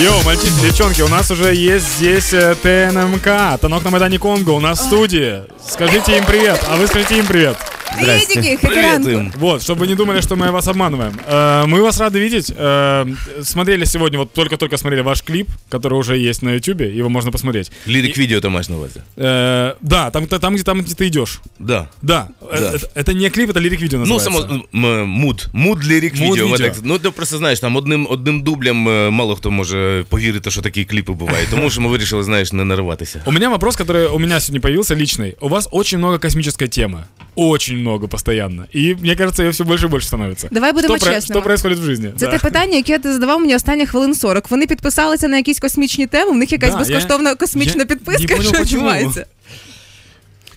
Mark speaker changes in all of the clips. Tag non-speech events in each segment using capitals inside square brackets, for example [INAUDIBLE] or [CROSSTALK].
Speaker 1: Йоу, мальчики, девчонки, у нас уже есть здесь э, ТНМК, Танок на Майдане Конго, у нас в студии. Скажите им привет, а вы скажите им привет.
Speaker 2: Приветики, хакеранку.
Speaker 1: Вот, чтобы вы не думали, что мы вас обманываем. Э, Мы вас рады видеть. Э, Смотрели сегодня, вот только-только смотрели ваш клип, который уже есть на YouTube, его можно посмотреть.
Speaker 3: Лірик відео ти маєш на увазі?
Speaker 1: Э, Да, там, там, где, там, где ты идешь.
Speaker 3: Да.
Speaker 1: Да,
Speaker 3: Да.
Speaker 1: э, Это, это не клип, это лирик видео
Speaker 3: Ну,
Speaker 1: называется.
Speaker 3: само м, муд. Муд лірик
Speaker 1: Муд
Speaker 3: відео.
Speaker 1: відео.
Speaker 3: Так, Ну, ти просто знаєш, там одним, одним дублем е, мало хто може повірити, що такі кліпи бувають. Тому що ми вирішили, знаєш, не нариватися.
Speaker 1: У меня вопрос, который у меня сегодня появился личный. У вас очень много космической темы. Очень много постоянно. И мне кажется, ее все больше и больше становится.
Speaker 2: Давай будемо
Speaker 1: что, про-
Speaker 2: чесними.
Speaker 1: что происходит в жизни?
Speaker 2: Це
Speaker 1: Да.
Speaker 2: те питання, яке ти задавав мені останні хвилин 40. Вони підписалися на якісь космічні теми, в них якась
Speaker 1: Да,
Speaker 2: безкоштовна
Speaker 1: я-
Speaker 2: космічна
Speaker 1: я
Speaker 2: підписка.
Speaker 1: не понял,
Speaker 2: що
Speaker 1: почему.
Speaker 2: відбувається?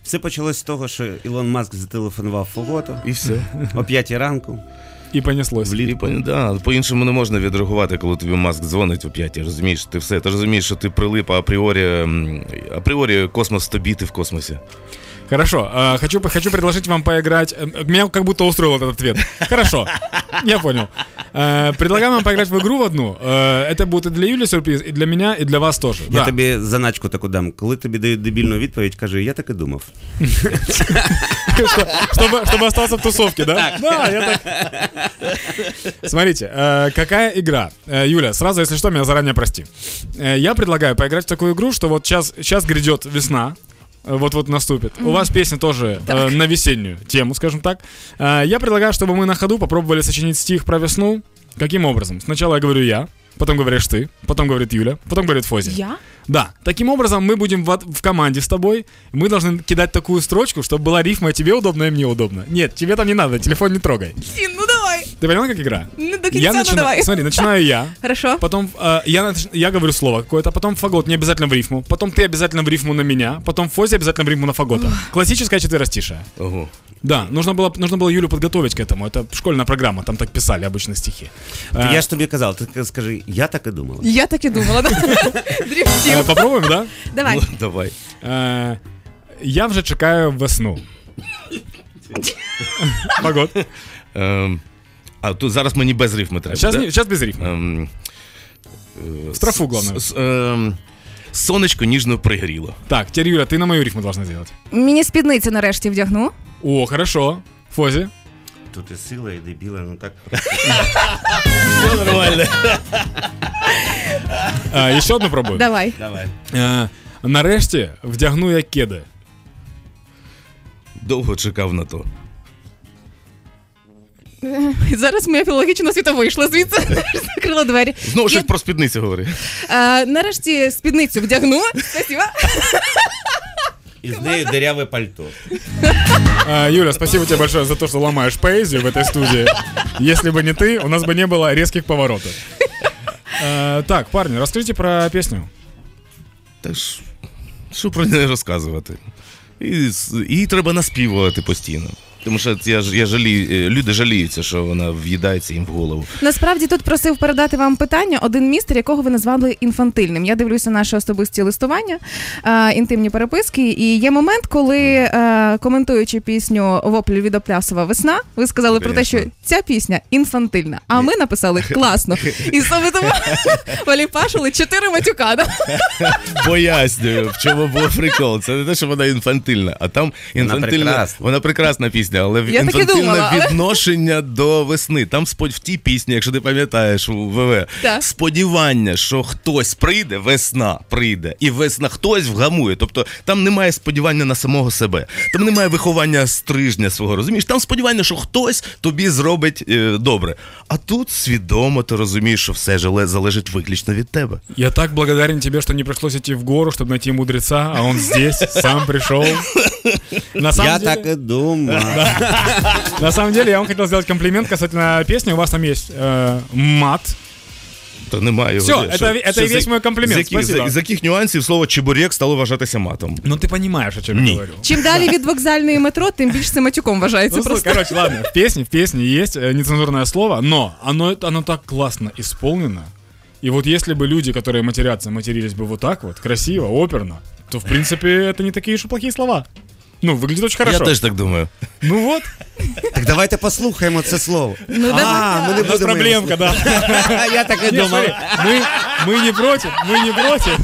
Speaker 4: Все почалось з того, що Ілон Маск зателефонував Фоготу
Speaker 3: І все.
Speaker 4: о 5 ранку.
Speaker 1: И понеслось.
Speaker 3: І, по- да, по-іншому не можна відреагувати, коли тобі маск дзвонить о п'ятій. Розумієш, ти все. Ти розумієш, що ти прилип, а апріорі, м, апріорі космос тобі, ти в космосі.
Speaker 1: Хорошо, э, хочу, хочу предложить вам поиграть. э, Меня как будто устроил этот ответ. Хорошо, я понял. Э, Предлагаю вам поиграть в игру в одну. Э, Это будет и для Юли сюрприз, и для меня, и для вас тоже.
Speaker 4: Я
Speaker 1: Да.
Speaker 4: тобі заначку таку дам. Коли тобі дають дебільну відповідь, кажи, я так і думав. [LAUGHS]
Speaker 1: Что- чтобы, чтобы остаться в тусовке, да? Да, я так. Смотрите, э, какая игра? Э, Юля, сразу, если что, меня заранее прости. Э, я предлагаю поиграть в такую игру, что вот сейчас, сейчас грядет весна. э, Вот-вот наступит. У вас песня тоже э, на весеннюю тему, скажем так. Э, я предлагаю, чтобы мы на ходу попробовали сочинить стих про весну. Каким образом? Сначала я говорю я, потом говоришь ты, потом говорит Юля, потом говорит Фози.
Speaker 2: Я?
Speaker 1: Да, таким образом мы будем в, в команде с тобой. Мы должны кидать такую строчку, чтобы была рифма и тебе удобно, и мне удобно. Нет, тебе там не надо, телефон не трогай.
Speaker 2: Давай.
Speaker 1: Ты поняла, как игра?
Speaker 2: Ну до
Speaker 1: я
Speaker 2: кінця, ну
Speaker 1: начинаю,
Speaker 2: давай.
Speaker 1: смотри, начинаю я, [LAUGHS]
Speaker 2: Хорошо.
Speaker 1: потом э, я, нач- я говорю слово какое-то, потом фагот не обязательно в рифму, потом ты обязательно в рифму на меня, потом Фози обязательно в рифму на фагота. Классическая четверостишая.
Speaker 3: Ого.
Speaker 1: Да, нужно было, нужно было Юлю подготовить к этому. Это школьная программа, там так писали обычно стихи. Э,
Speaker 4: Я ж тобі казав, ти скажи, я так і думав.
Speaker 2: Я так і думала. да.
Speaker 1: э, [LAUGHS]
Speaker 2: Дріфтів.
Speaker 1: попробуем, да?
Speaker 2: Давай.
Speaker 3: Ну, давай.
Speaker 1: Е, я вже чекаю весну. [LAUGHS] Погод.
Speaker 3: А тут зараз мені без рифми треба.
Speaker 1: Сейчас,
Speaker 3: да?
Speaker 1: сейчас без рифма.
Speaker 3: Ем,
Speaker 1: В строфу, главное.
Speaker 3: с- с- ем, сонечко ніжно пригріло.
Speaker 1: Так, теперь, Юля, ты на мою рифму должна сделать.
Speaker 2: Мені спідницю нарешті вдягну.
Speaker 1: О, хорошо. Фози.
Speaker 4: Тут і сила, і дебіла, ну так. [LAUGHS]
Speaker 3: Все нормально.
Speaker 1: Е, ще одну пробую.
Speaker 2: Давай.
Speaker 4: Давай.
Speaker 1: Е, нарешті вдягну я кеди.
Speaker 3: Довго чекав на то. [LAUGHS]
Speaker 2: Зараз моя філологічна освіта вийшла звідси. [LAUGHS] Закрила двері.
Speaker 3: Знову щось
Speaker 2: Я-
Speaker 3: про спідницю говори.
Speaker 2: Е, нарешті спідницю вдягну. Спасибо.
Speaker 4: І з нею диряве пальто.
Speaker 1: Е, Юля, спасибо тебе большое за то, что ломаешь поэзию в этой студии. Если бы не ты, у нас бы не было резких поворотов. Е, так, парни, расскажите про песню.
Speaker 3: Та ж, що про неї розказувати? І, с- її треба наспівувати постійно. Тому що я, ж- я жалію, е, люди жаліються, що вона в'їдається їм в голову.
Speaker 2: Насправді тут просив передати вам питання один містер, якого ви назвали інфантильним. Я дивлюся наші особисті листування, е, інтимні переписки. І є момент, коли е, коментуючи пісню Воплі від Оплясова весна, ви сказали про те, що ця пісня інфантильна. А ми написали [LAUGHS] класно. І саме тому [LAUGHS] Валіпашили чотири матюка. [LAUGHS]
Speaker 3: Пояснюю, в чому був прикол. Це не те, що вона інфантильна, а там інфантильна.
Speaker 4: прекрасна.
Speaker 3: Вона прекрасна пісня, але
Speaker 2: Я так і
Speaker 3: інфантильне
Speaker 2: думала, але-
Speaker 3: відношення до весни. Там спод... в тій пісні, якщо ти пам'ятаєш у ВВ,
Speaker 2: Так.
Speaker 3: сподівання, що хтось прийде, весна прийде, і весна хтось вгамує. Тобто там немає сподівання на самого себе, там немає виховання стрижня свого. Розумієш? Там сподівання, що хтось тобі зробить е, добре. А тут свідомо ти розумієш, що все желе- залежить виключно від тебе.
Speaker 1: Я так благодарен тебе, что не пришлось идти в гору, чтобы найти мудреца, а он здесь, сам пришел. [LAUGHS] На самом,
Speaker 4: Я
Speaker 1: деле,
Speaker 4: так і думав.
Speaker 1: на самом деле, я вам хотел сделать комплимент касательно песни. У вас там есть э, мат.
Speaker 3: Та немає його.
Speaker 1: Всё,
Speaker 3: Де?
Speaker 1: это-
Speaker 3: Що-
Speaker 1: это
Speaker 3: що
Speaker 1: і
Speaker 3: за-
Speaker 1: весь мой комплімент.
Speaker 3: З яких,
Speaker 1: Спасибо.
Speaker 3: з, з яких нюансів слово чебурек стало вважатися матом?
Speaker 1: Ну ты понимаешь, о чем я
Speaker 3: Не.
Speaker 1: говорю.
Speaker 2: Чим далі від вокзальної метро, тим більше це матюком вважається.
Speaker 1: Ну,
Speaker 2: просто.
Speaker 1: короче, ладно, в песне, в песне есть э, нецензурное слово, но оно, оно так классно исполнено. И вот если бы люди, которые матерятся, матерились бы вот так вот, красиво, оперно, то, в принципе, это не такие уж и плохие слова. Ну, выглядит очень хорошо.
Speaker 3: Я теж так думаю.
Speaker 1: Ну вот.
Speaker 4: Так давайте послухаємо це слово.
Speaker 2: Ну,
Speaker 4: А, ми не
Speaker 1: У нас
Speaker 4: будемо.
Speaker 1: проблемка, да.
Speaker 4: його- [LAUGHS] Я так і
Speaker 1: Не,
Speaker 4: думав.
Speaker 1: смотри, мы, Мы не против, мы не против.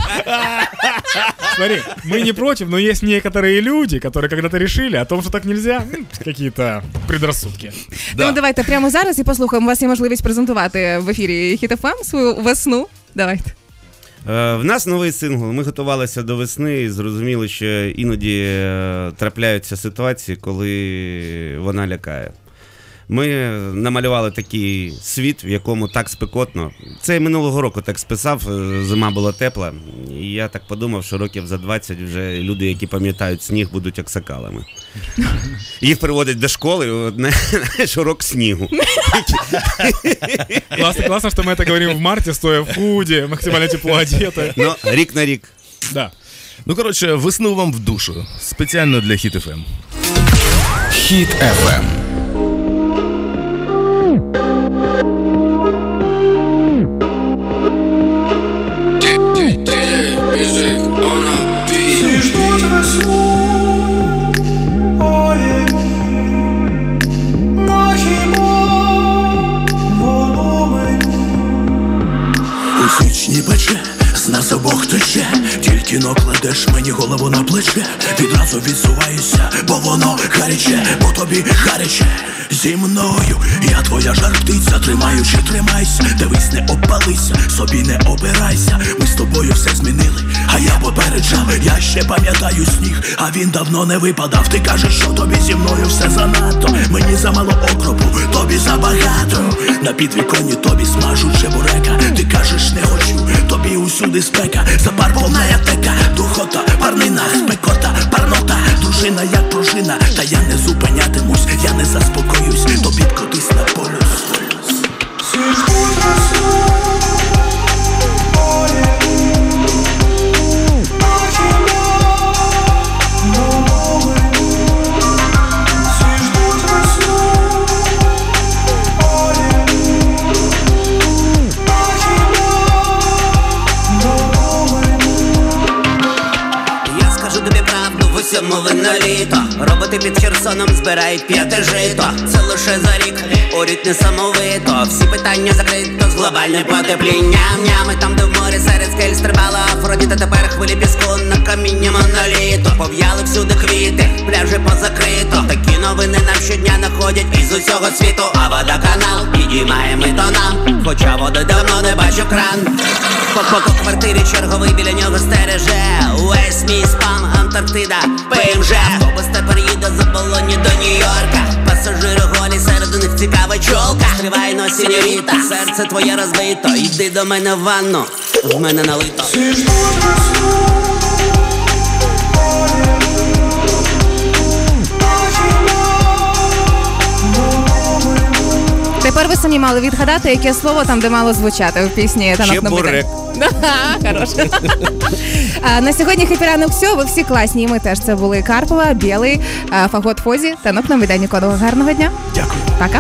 Speaker 1: Смотри, мы не против, но есть некоторые люди, которые когда-то решили о том, что так нельзя. М, Какие-то предрассудки.
Speaker 2: Тому давайте прямо зараз і послухаємо. У вас є можливість презентувати в ефірі Хіт-ФМ свою весну. Давайте.
Speaker 4: Е, В нас новий сингл. Ми готувалися до весни і зрозуміли, що іноді е, трапляються ситуації, коли вона лякає. Ми намалювали такий світ, в якому так спекотно. Це я минулого року так списав, е, зима була тепла. І я так подумав, що років за 20 вже люди, які пам'ятають сніг, будуть аксакалами. Їх приводять до школи, одне знаєш, [LAUGHS] урок снігу. [LAUGHS]
Speaker 1: Классно, классно, что мы это говорим в марте, стоя в худи, максимально тепло одеты.
Speaker 4: Ну, рік на рік.
Speaker 1: Да.
Speaker 3: Ну коротше, весну вам в душу. Спеціально для Ем. Хіт
Speaker 5: Тільки но кладеш мені голову на плече, відразу відсуваюся, бо воно гаряче, бо тобі гаряче. Зі мною я твоя жар птиця, тримаючи, тримайся, дивись, не обпалися, собі не обирайся. Ми з тобою все змінили, а я попереджав, я ще пам'ятаю сніг, а він давно не випадав. Ти кажеш, що тобі зі мною все занадто. Мені замало окропу, тобі забагато. На підвіконні тобі смажуть чебурека. Ти кажеш, не хочу, тобі усюди спека. Запар повна тека, духота, парнина, спекота, парнота, дружина, як пружина. Та я не зупинятимусь, я не заспокоюсь, тобі б кудись на полюс.
Speaker 6: Limit Херсоном збирають п'яте жито. Це лише за рік, орють несамовито Всі питання закрито. З глобальним потеплінням. Нями там, де в морі серед скель стрибала Афродіта. Тепер хвилі піску на каміння моноліту. Пов'яли всюди квіти, пляжі позакрито. Такі новини нам щодня находять із усього світу. А водоканал підіймає ми то нам. Хоча води давно не бачу кран. По квартирі черговий біля нього стереже. Увесь мій спам, Антарктида, ПМЖ Автобус тепер їде за полоні до Нью-Йорка. Пасажири голі, серед них цікава чолка Стривай но сіньоріта серце твоє розбито Йди до мене в ванну, в мене налито
Speaker 2: Тепер ви самі мали відгадати, яке слово там, де мало звучати в пісні танок на
Speaker 4: Чебурек. [LAUGHS]
Speaker 2: Хороше. На сьогодні хепіранок все, ви всі класні. І ми теж це були Карпова, Білий, Фагот Фозі, танок на виданні кодового. Гарного дня.
Speaker 5: Дякую.
Speaker 2: Пока.